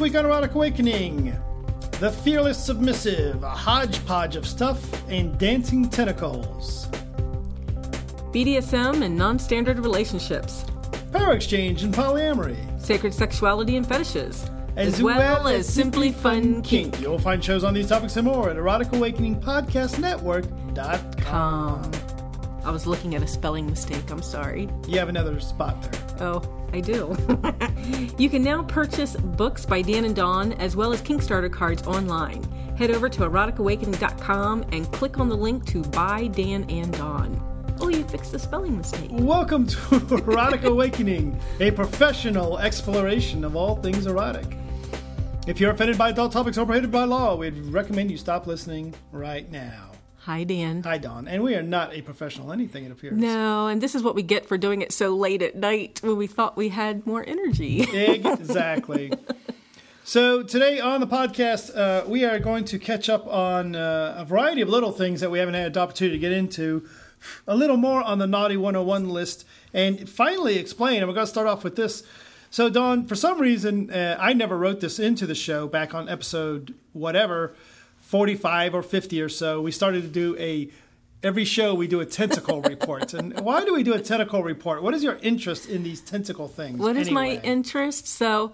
week on Erotic Awakening The Fearless Submissive, a hodgepodge of stuff and dancing tentacles. BDSM and non standard relationships, Power exchange and polyamory. sacred sexuality and fetishes, as, well, as simply fun kink. You'll find shows on these topics and more at Erotic Awakening eroticawakeningpodcastnetwork.com. Um, I was looking at a spelling mistake. I'm sorry. You have another spot there. Oh, I do. you can now purchase books by Dan and Dawn as well as Kickstarter cards online. Head over to eroticawakening.com and click on the link to buy Dan and Dawn. Oh, you fixed the spelling mistake. Welcome to Erotic Awakening, a professional exploration of all things erotic. If you're offended by adult topics or prohibited by law, we'd recommend you stop listening right now. Hi, Dan. Hi, Dawn. And we are not a professional anything, it appears. No, and this is what we get for doing it so late at night when we thought we had more energy. Exactly. so today on the podcast, uh, we are going to catch up on uh, a variety of little things that we haven't had the opportunity to get into. A little more on the Naughty 101 list, and finally explain. And we're going to start off with this. So, Dawn, for some reason, uh, I never wrote this into the show back on episode whatever, 45 or 50 or so. We started to do a every show we do a tentacle report. And why do we do a tentacle report? What is your interest in these tentacle things? What is my interest? So,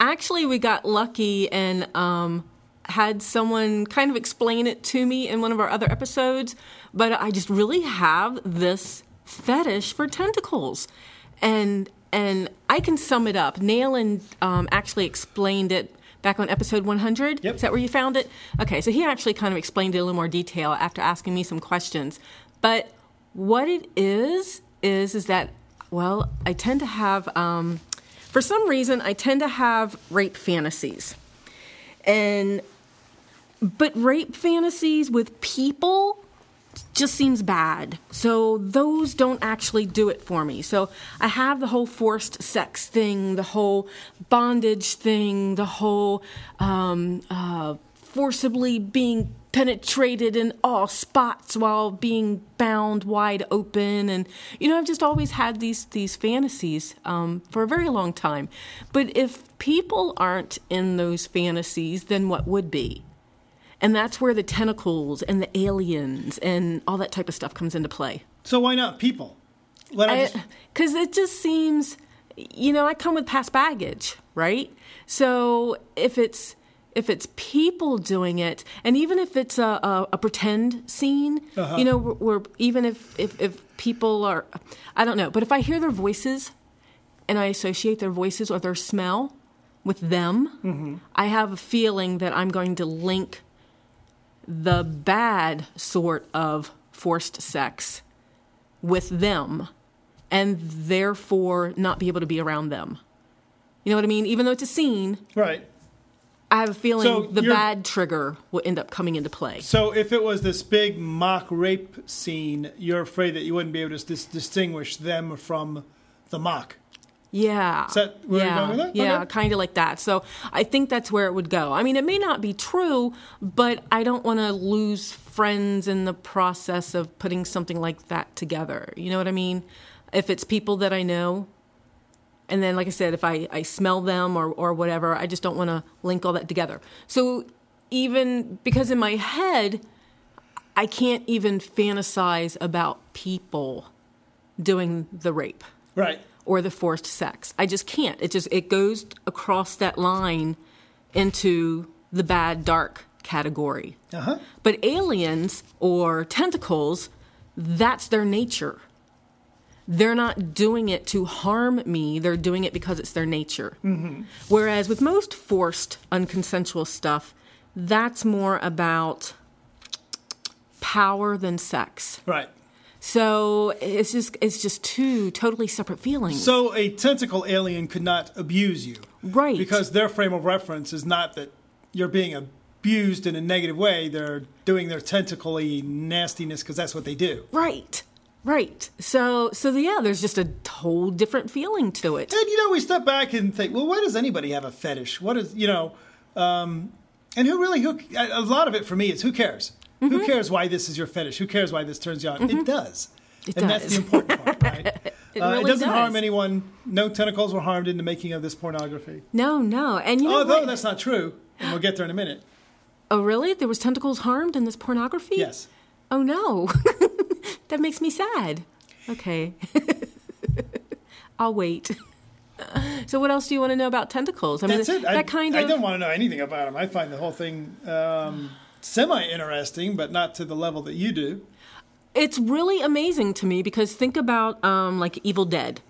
actually, we got lucky and um, had someone kind of explain it to me in one of our other episodes. But I just really have this fetish for tentacles, and and I can sum it up. Nayland um, actually explained it. Back on episode 100? Yep. Is that where you found it? Okay, so he actually kind of explained it in a little more detail after asking me some questions. But what it is, is, is that, well, I tend to have, um, for some reason, I tend to have rape fantasies. And, but rape fantasies with people just seems bad. So those don't actually do it for me. So I have the whole forced sex thing, the whole bondage thing, the whole um, uh, forcibly being penetrated in all spots while being bound wide open and you know i've just always had these these fantasies um, for a very long time but if people aren't in those fantasies then what would be and that's where the tentacles and the aliens and all that type of stuff comes into play. So why not people? I just, Because it just seems, you know, I come with past baggage, right? So if it's if it's people doing it, and even if it's a, a, a pretend scene, Uh-huh. you know, we're, we're even if, if if people are, I don't know, but if I hear their voices and I associate their voices or their smell with them, I have a feeling that I'm going to link the bad sort of forced sex with them and therefore not be able to be around them. You know what I mean? Even though it's a scene, right. I have a feeling So the bad trigger will end up coming into play. So if it was this big mock rape scene, you're afraid that you wouldn't be able to dis- distinguish them from the mock. Yeah. Is that where you're yeah. going with that? Yeah, Okay. kind of like that. So I think that's where it would go. I mean, it may not be true, but I don't want to lose friends in the process of putting something like that together. You know what I mean? If it's people that I know, and then, like I said, if I, I smell them or, or whatever, I just don't want to link all that together. So even because in my head, I can't even fantasize about people doing the rape Right. Or the forced sex. I just can't. It just it goes across that line into the bad dark category. Uh-huh. But aliens or tentacles, that's their nature. They're not doing it to harm me, they're doing it because it's their nature. Whereas with most forced, unconsensual stuff, that's more about power than sex. Right. So it's just it's just two totally separate feelings. So a tentacle alien could not abuse you. Right. Because their frame of reference is not that you're being abused in a negative way. They're doing their tentacly nastiness because that's what they do. right. Right. So so yeah, there's just a whole different feeling to it. And you know, we step back and think, well, why does anybody have a fetish? What is, you know, um, and who really, who, a lot of it for me is who cares? Mm-hmm. Who cares why this is your fetish? Who cares why this turns you on? It does. It and that's the important part, right? It Uh, really it doesn't does. harm anyone. No tentacles were harmed in the making of this pornography. No, no. And you know Although what? that's not true, and we'll get there in a minute. Oh, really? There was tentacles harmed in this pornography? Yes. Oh no. that makes me sad. Okay. I'll wait. So what else do you want to know about tentacles? I mean, That's it. that I, kind of. I don't want to know anything about them. I find the whole thing um, semi interesting, but not to the level that you do. it's really amazing to me because think about um, like Evil Dead,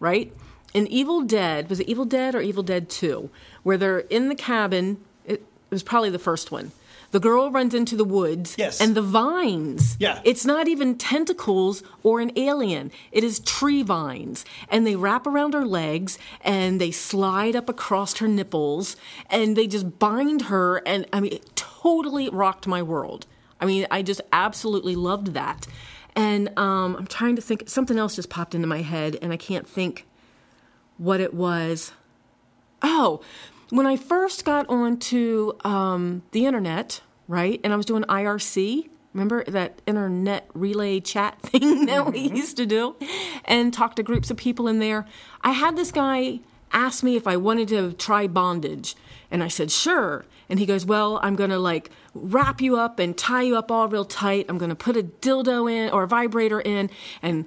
right? In Evil Dead, was it Evil Dead or Evil Dead 2? Where they're in the cabin, it, it was probably the first one. The girl runs into the woods, Yes. and the vines. Yeah. It's not even tentacles or an alien. It is tree vines. And they wrap around her legs and they slide up across her nipples and they just bind her. And I mean, totally rocked my world. I mean, I just absolutely loved that. And um, I'm trying to think, something else just popped into my head and I can't think what it was. Oh, when I first got onto um, the internet, right, and I was doing IRC, remember that internet relay chat thing that we used to do, and talk to groups of people in there. I had this guy ask me if I wanted to try bondage, and I said sure. And he goes, Well, I'm gonna like wrap you up and tie you up all real tight. I'm gonna put a dildo in or a vibrator in and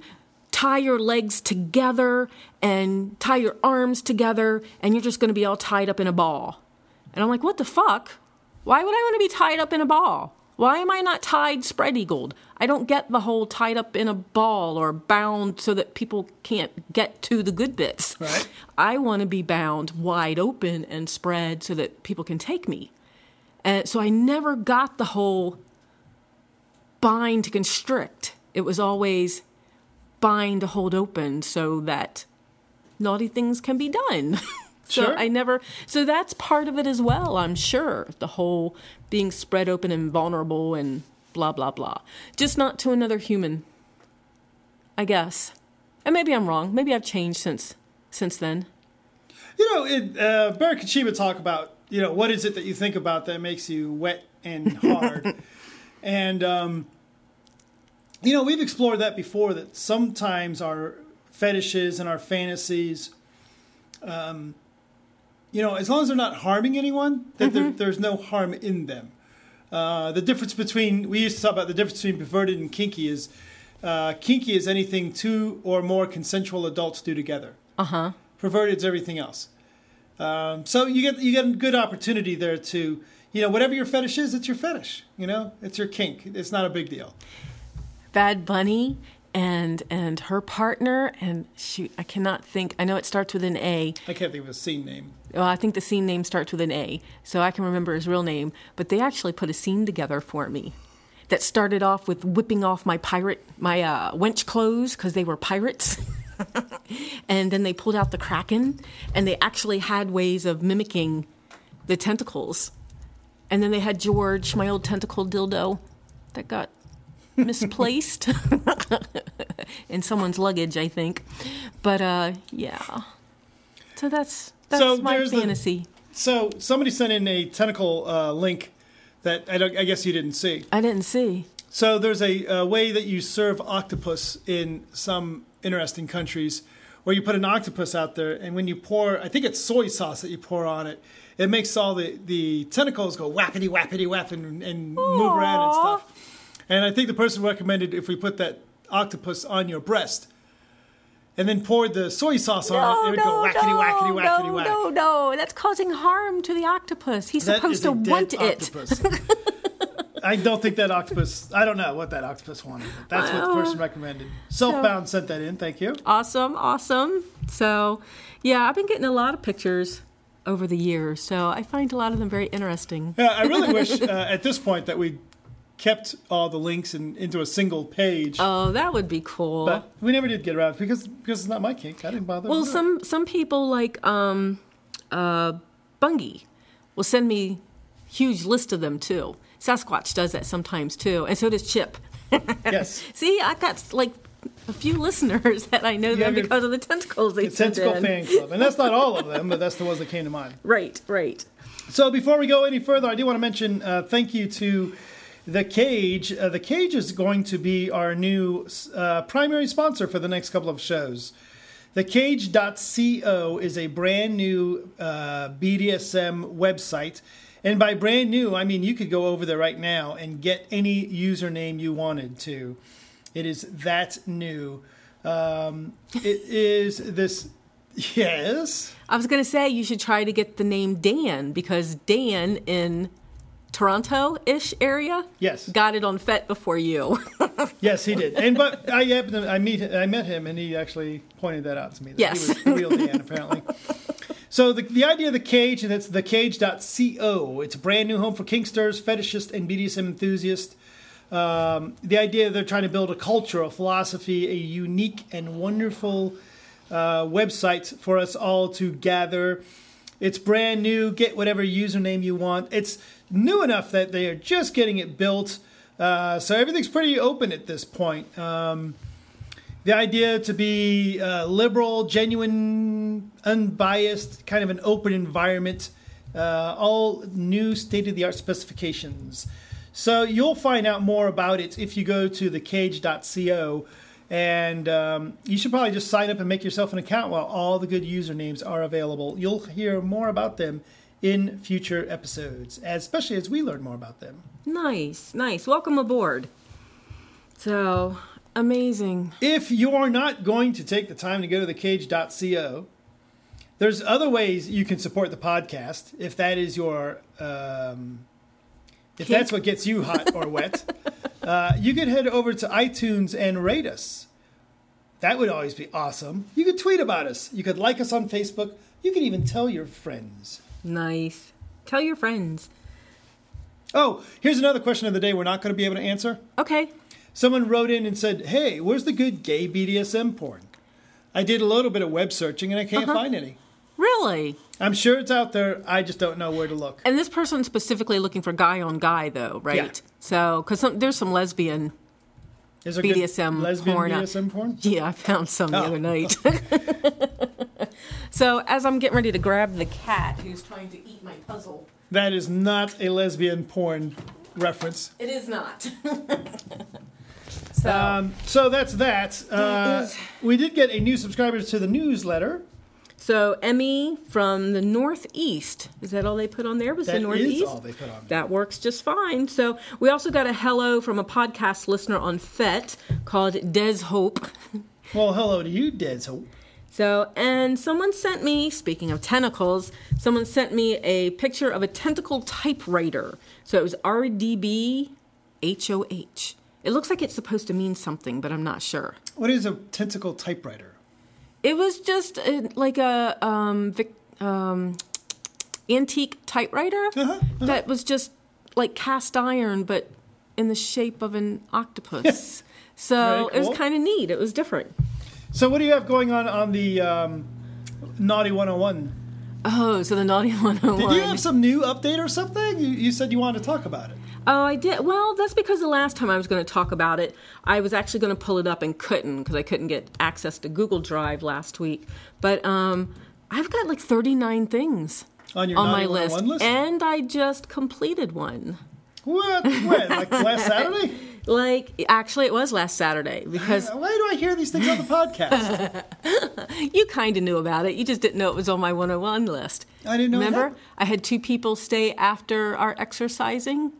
tie your legs together and tie your arms together, and you're just going to be all tied up in a ball. And I'm like, what the fuck? Why would I want to be tied up in a ball? Why am I not tied spread eagled? I don't get the whole tied up in a ball or bound so that people can't get to the good bits. Right. I want to be bound wide open and spread so that people can take me. And so I never got the whole bind to constrict. It was always bind to hold open so that naughty things can be done. so Sure. I never so that's part of it as well, I'm sure. The whole being spread open and vulnerable and blah blah blah. Just not to another human. I guess. And maybe I'm wrong. Maybe I've changed since since then. You know, it, uh, Barry Sheba talk about, you know, what is it that you think about that makes you wet and hard? and, um, you know, we've explored that before that sometimes our fetishes and our fantasies, um, you know, as long as they're not harming anyone, that there, there's no harm in them. Uh, the difference between, we used to talk about the difference between perverted and kinky is uh, kinky is anything two or more consensual adults do together Uh-huh. perverted is everything else. Um, so you get you get a good opportunity there to you know whatever your fetish is, it's your fetish. You know, it's your kink. It's not a big deal. Bad Bunny and and her partner and shoot, I cannot think. I know it starts with an A. I can't think of a scene name. Well, I think the scene name starts with an A, so I can remember his real name. But they actually put a scene together for me that started off with whipping off my pirate, my uh, wench clothes because they were pirates. and then they pulled out the kraken, and they actually had ways of mimicking the tentacles. And then they had George, my old tentacle dildo, that got misplaced in someone's luggage, I think. But uh, yeah, so that's that's So my there's the- So somebody sent in a tentacle uh, link that I, don't, I guess you didn't see. I didn't see. So there's a, uh way that you serve octopus in some interesting countries, where you put an octopus out there, and when you pour, I think it's soy sauce that you pour on it, it makes all the, the tentacles go whappity whappity whap and, and move around and stuff. And I think the person recommended if we put that octopus on your breast, and then poured the soy sauce on it, it would go whackity whackity whackity no, whack. no, no, that's causing harm to the octopus. He's That supposed to want it. I don't think that octopus. I don't know what that octopus wanted. That's what the person recommended. Selfbound sent that in. Thank you. Awesome, awesome. So, yeah, I've been getting a lot of pictures over the years, so I find a lot of them very interesting. Yeah, I really wish uh, at this point that we kept all the links in, into a single page. Oh, that would be cool. but we never did get around because because it's not my kink. I didn't bother. well, do it. some some people like um, uh, Bungie will send me huge list of them too. Sasquatch does that sometimes too, and so does Chip. yes, See, I got like a few listeners that I know them because of the tentacles they the tentacle in. fan club, and that's not all of them, but that's the ones that came to mind. Right, right. So before we go any further, I do want to mention uh, thank you to the Cage. Uh, the Cage is going to be our new uh, primary sponsor for the next couple of shows. TheCage.co is a brand new uh, BDSM website. And by brand new, I mean you could go over there right now and get any username you wanted to. It is that new. Um, it is this. Yes. I was going to say you should try to get the name Dan because Dan in Toronto-ish area, Yes. got it on FET before you. Yes, he did. And but I happened to, I meet I met him and he actually pointed that out to me. That Yes. he was the real Dan apparently. So the, the idea of the cage, and it's thecage.co. It's a brand new home for kinksters, fetishists, and BDSM enthusiasts. Um, the idea they're trying to build a culture, a philosophy, a unique and wonderful uh, website for us all to gather. It's brand new. Get whatever username you want. It's new enough that they are just getting it built. Uh, so everything's pretty open at this point. Um, the idea to be uh, liberal, genuine, unbiased, kind of an open environment, uh, all new state of the art specifications. So you'll find out more about it if you go to thecage.co. And um, you should probably just sign up and make yourself an account while all the good usernames are available. You'll hear more about them in future episodes, especially as we learn more about them. nice, nice. Welcome aboard. So amazing. If you're not going to take the time to go to thecage.co, there's other ways you can support the podcast if that is your um, if that's what gets you hot or wet. uh, you could head over to iTunes and rate us. That would always be awesome. You could tweet about us. You could like us on Facebook. You could even tell your friends. Nice. Tell your friends. Oh, here's another question of the day we're not going to be able to answer. Okay. Someone wrote in and said, "Hey, where's the good gay BDSM porn?" I did a little bit of web searching and I can't uh-huh. find any. Really? I'm sure it's out there. I just don't know where to look. And this person's specifically looking for guy on guy, though, right? Yeah. So, because there's some lesbian. Is there good BDSM lesbian porn BDSM porn? Yeah, I found some the Oh. other night. so, as I'm getting ready to grab the cat who's trying to eat my puzzle, That is not a lesbian porn reference. it is not. so, Um, so that's that. Uh, we did get a new subscriber to the newsletter. so Emmy from the Northeast. Is that all they put on there? Was That the is Northeast? all they put on. there. That works just fine. So we also got a hello from a podcast listener on FET called Des Hope. Well, hello to you, Des Hope. So, and someone sent me, speaking of tentacles, someone sent me a picture of a tentacle typewriter. So it was RDB HOH. It looks like it's supposed to mean something, but I'm not sure. What is a tentacle typewriter? It was just uh like a um, vic, um, antique typewriter Uh-huh, that was just like cast iron, but in the shape of an octopus. so Very it was kind of neat. It was different. So, what do you have going on on the um, Naughty 101? Oh, so the naughty 101. Did you have some new update or something? You, you said you wanted to talk about it. Oh, I did. Well, that's because the last time I was going to talk about it, I was actually going to pull it up and couldn't because I couldn't get access to Google Drive last week. But um, I've got like 39 things On your on my list, list? and I just completed one. What? When? Like last Saturday? Like, actually, it was last Saturday because Why do I hear these things on the podcast? you kind of knew about it. You just didn't know it was on my 101 list. I didn't know it Remember. I had two people stay after our exercising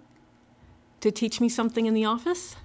to teach me something in the office.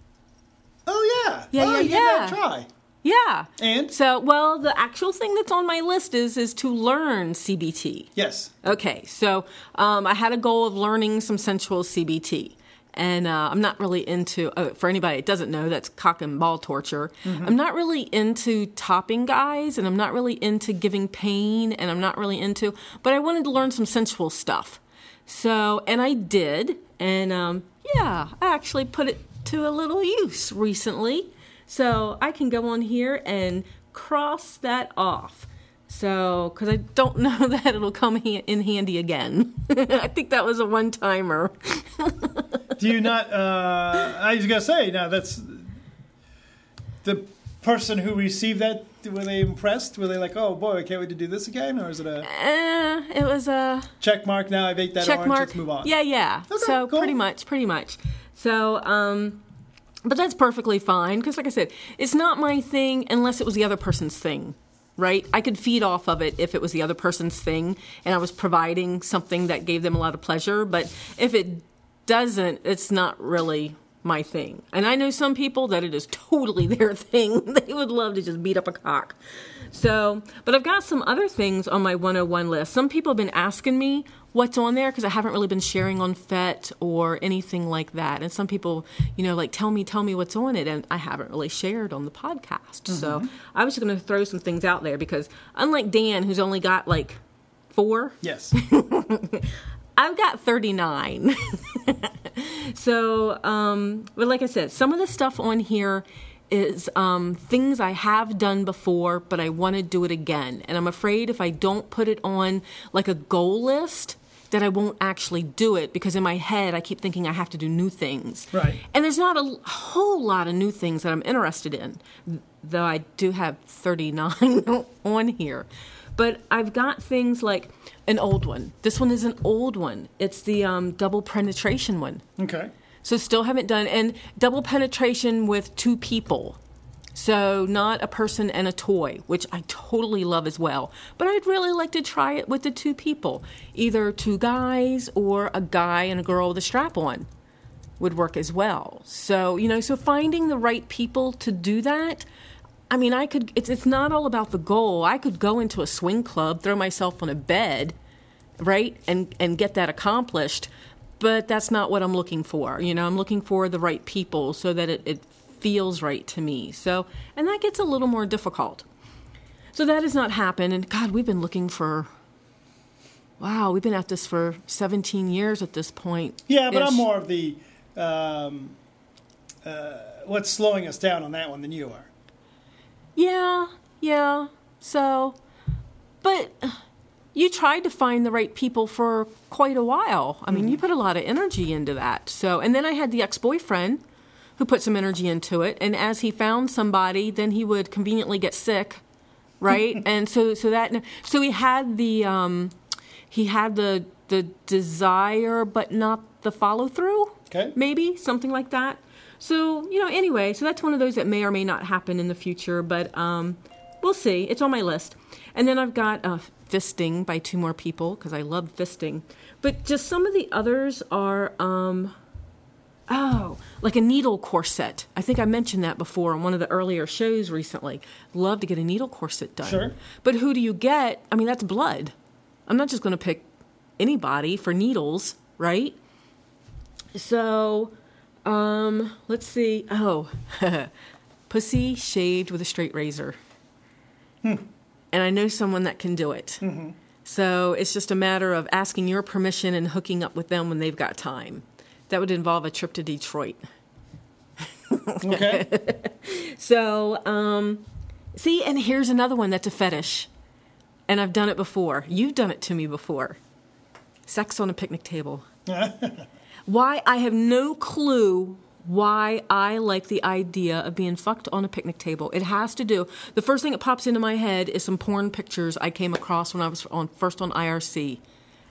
Oh yeah. Yeah, oh, yeah, you gave that a yeah. try. Yeah. And? so, well, the actual thing that's on my list is is to learn CBT. Yes. Okay, so um, I had a goal of learning some sensual CBT. And uh, I'm not really into, uh, for anybody that doesn't know, that's cock and ball torture. I'm not really into topping guys, and I'm not really into giving pain, and I'm not really into, but I wanted to learn some sensual stuff. So, and I did. And um, yeah, I actually put it to a little use recently. So I can go on here and cross that off. So, because I don't know that it'll come in handy again. I think that was a one timer. Do you not? Uh, I was gonna say now that's the person who received that. Were they impressed? Were they like, "Oh boy, I can't wait to do this again," or is it a Eh, it was a check mark? Now I've ate that check orange. mark. Let's move on. Yeah, yeah. Okay, so cool. pretty much, pretty much. So, um, but that's perfectly fine because, like I said, it's not my thing unless it was the other person's thing, right? I could feed off of it if it was the other person's thing and I was providing something that gave them a lot of pleasure. But if it doesn't, it's not really my thing. And I know some people that it is totally their thing. they would love to just beat up a cock. So, but I've got some other things on my 101 list. Some people have been asking me what's on there because I haven't really been sharing on FET or anything like that. And some people, you know, like tell me, tell me what's on it, and I haven't really shared on the podcast. Mm-hmm. So I was just going to throw some things out there because unlike Dan, who's only got like four, yes, I've got 39. So, um, but like I said, some of the stuff on here is um, things I have done before, but I want to do it again. And I'm afraid if I don't put it on like a goal list, that I won't actually do it because in my head I keep thinking I have to do new things. Right. And there's not a whole lot of new things that I'm interested in, though I do have 39 on here. But I've got things like an old one. This one is an old one. It's the um, double penetration one. Okay. So still haven't done and double penetration with two people. So not a person and a toy, which I totally love as well. But I'd really like to try it with the two people, either two guys or a guy and a girl with a strap on would work as well. So, you know, so finding the right people to do that I mean, I could. It's it's not all about the goal. I could go into a swing club, throw myself on a bed, right, and and get that accomplished but that's not what I'm looking for. You know, I'm looking for the right people so that it, it feels right to me. So, and that gets a little more difficult. So that has not happened. And God, we've been looking for, wow, we've been at this for 17 years at this point. Yeah, but I'm more of the, um, uh, what's slowing us down on that one than you are. Yeah, yeah. So, but you tried to find the right people for quite a while. I mean, mm-hmm. you put a lot of energy into that. So, and then I had the ex boyfriend who put some energy into it. And as he found somebody, then he would conveniently get sick, right? and so, so that, so he had the, um, he had the the desire, but not the follow through. Okay. Maybe something like that. So you know, anyway, so that's one of those that may or may not happen in the future, but um, we'll see. It's on my list. And then I've got uh, fisting by two more people because I love fisting. But just some of the others are, um, oh, like a needle corset. I think I mentioned that before on one of the earlier shows recently. Love to get a needle corset done. Sure. But who do you get? I mean, that's blood. I'm not just going to pick anybody for needles, right? So, um, let's see. Oh, pussy shaved with a straight razor. Hmm and I know someone that can do it. Mm-hmm. So it's just a matter of asking your permission and hooking up with them when they've got time. That would involve a trip to Detroit. okay. so, um, see, and here's another one that's a fetish. And I've done it before. You've done it to me before. Sex on a picnic table. Why? I have no clue why I like the idea of being fucked on a picnic table. It has to do. The first thing that pops into my head is some porn pictures I came across when I was on first on IRC,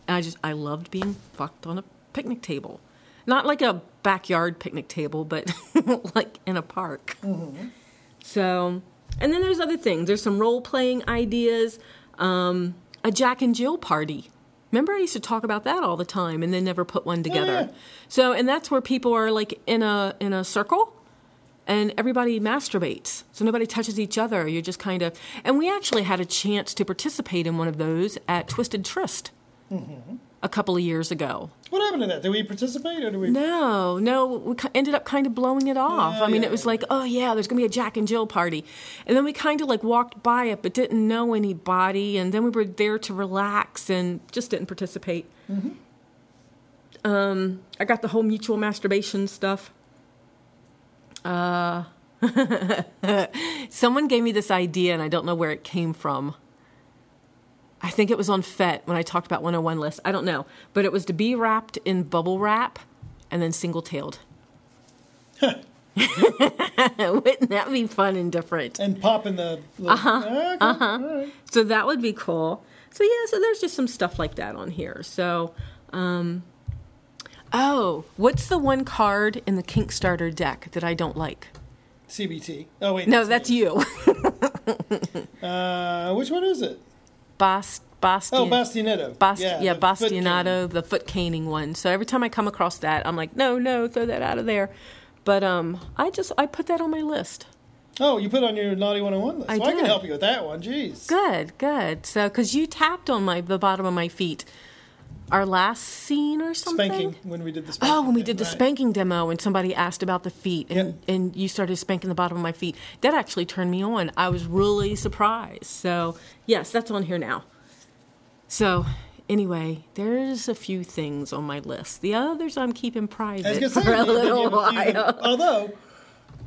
and I just I loved being fucked on a picnic table, not like a backyard picnic table, but like in a park. Mm-hmm. So, and then there's other things. There's some role playing ideas. Um, a Jack and Jill party Remember, I used to talk about that all the time, and then never put one together. Yeah. So, and that's where people are like in a in a circle, and everybody masturbates. So nobody touches each other. You're just kind of. And we actually had a chance to participate in one of those at Twisted Tryst. Mm-hmm a couple of years ago. What happened to that? Did we participate or did we? No, no. We ended up kind of blowing it off. I mean, yeah, it was like, oh yeah, there's gonna be a Jack and Jill party, and then we kind of like walked by it, but didn't know anybody, and then we were there to relax and just didn't participate. Mm-hmm. Um, I got the whole mutual masturbation stuff. Uh, someone gave me this idea, and I don't know where it came from. I think it was on FET when I talked about 101 list. I don't know. But it was to be wrapped in bubble wrap and then single tailed. Wouldn't that be fun and different? And popping the. Uh huh. Okay. Uh huh. Right. So that would be cool. So, yeah, so there's just some stuff like that on here. So, um, Oh, what's the one card in the Kickstarter deck that I don't like? CBT. Oh wait. No, that's me. you. Uh, which one is it? Bast, Bastion, Oh, Bastionetto. Bast- yeah, the foot the foot caning one. So every time I come across that, I'm like, no, no, throw that out of there. But um, I just I put that on my list. Oh, you put it on your naughty 101 list. I well, I can help you with that one. Jeez. Good, good. So because you tapped on my the bottom of my feet, our last scene or something. Spanking when we did the spanking. Oh, when we did the right. spanking demo and somebody asked about the feet and, Yep. and you started spanking the bottom of my feet. That actually turned me on. I was really surprised. So, yes, that's on here now. So, anyway, there's a few things on my list. The others I'm keeping private for a little a few- while. Although,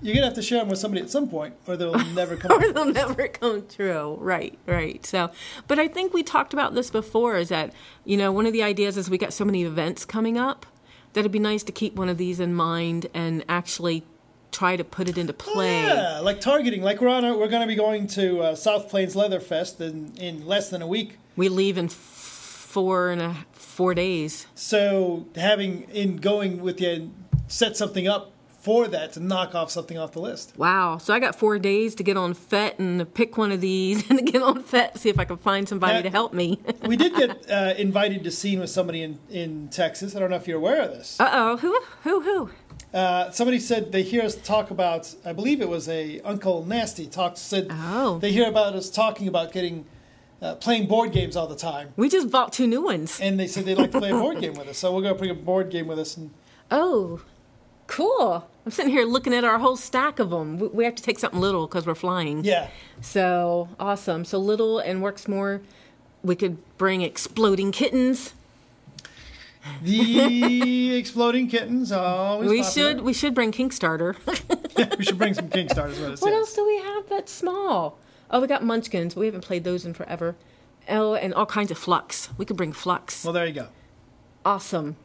you're gonna have to share them with somebody at some point, or they'll never come. or they'll never come true. Right, right. So, but I think we talked about this before is that, you know, one of the ideas is we got so many events coming up that it'd be nice to keep one of these in mind and actually try to put it into play. Yeah, like targeting. Like we're on. A, we're going to be going to uh, South Plains Leather Fest in, in less than a week. We leave in four and a four days. So having in going with you, set something up for that to knock off something off the list. Wow. So I got four days to get on FET and pick one of these and get on FET, see if I can find somebody Yeah. to help me. We did get uh, invited to scene with somebody in, in Texas. I don't know if you're aware of this. Uh oh. Who? Who? Who? Uh, somebody said they hear us talk about. I believe it was a Uncle Nasty talked, said Oh. they hear about us talking about getting uh, playing board games all the time, We just bought two new ones. and they said they'd like to play a board game with us. So we're going to bring a board game with us. And Oh, cool. I'm sitting here looking at our whole stack of them. We- We have to take something little because we're flying. yeah, So awesome. So little and works more. We could bring exploding kittens. the exploding kittens always. we popular. should we should bring Kickstarter. we should bring some Kickstarters. What it what says. else do we have that's small? Oh, we got Munchkins. We haven't played those in forever. Oh, and all kinds of Fluxx. We could bring Fluxx. Well, there you go. Awesome.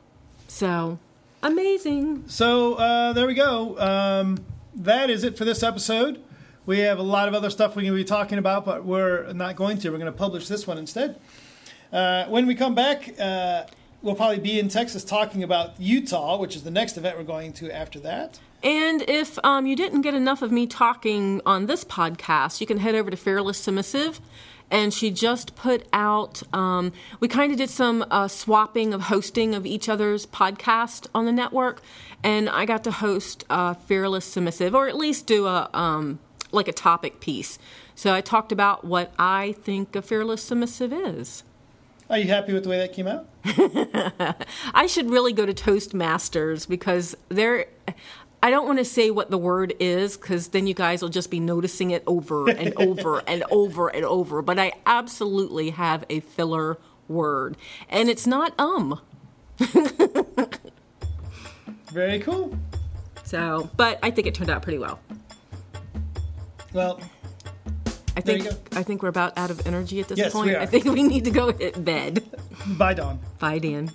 So amazing. So uh, there we go. Um, that is it for this episode. We have a lot of other stuff we can be talking about, but we're not going to. We're going to publish this one instead. Uh, when we come back, uh, we'll probably be in Texas talking about Utah, which is the next event we're going to after that. And if um, you didn't get enough of me talking on this podcast, you can head over to Fearless Submissive. And she just put out, um, we kind of did some uh, swapping of hosting of each other's podcast on the network. And I got to host uh, Fearless Submissive, or at least do a, um, like a topic piece. So I talked about what I think a Fearless Submissive is. Are you happy with the way that came out? I should really go to Toastmasters because they're. I don't want to say what the word is because then you guys will just be noticing it over and over and over and over. But I absolutely have a filler word, and it's not um. Very cool. So, but I think it turned out pretty well. Well, I think I think we're about out of energy at this Yes, point. we are. I think we need to go hit bed. bye, Dawn. Bye, Dan.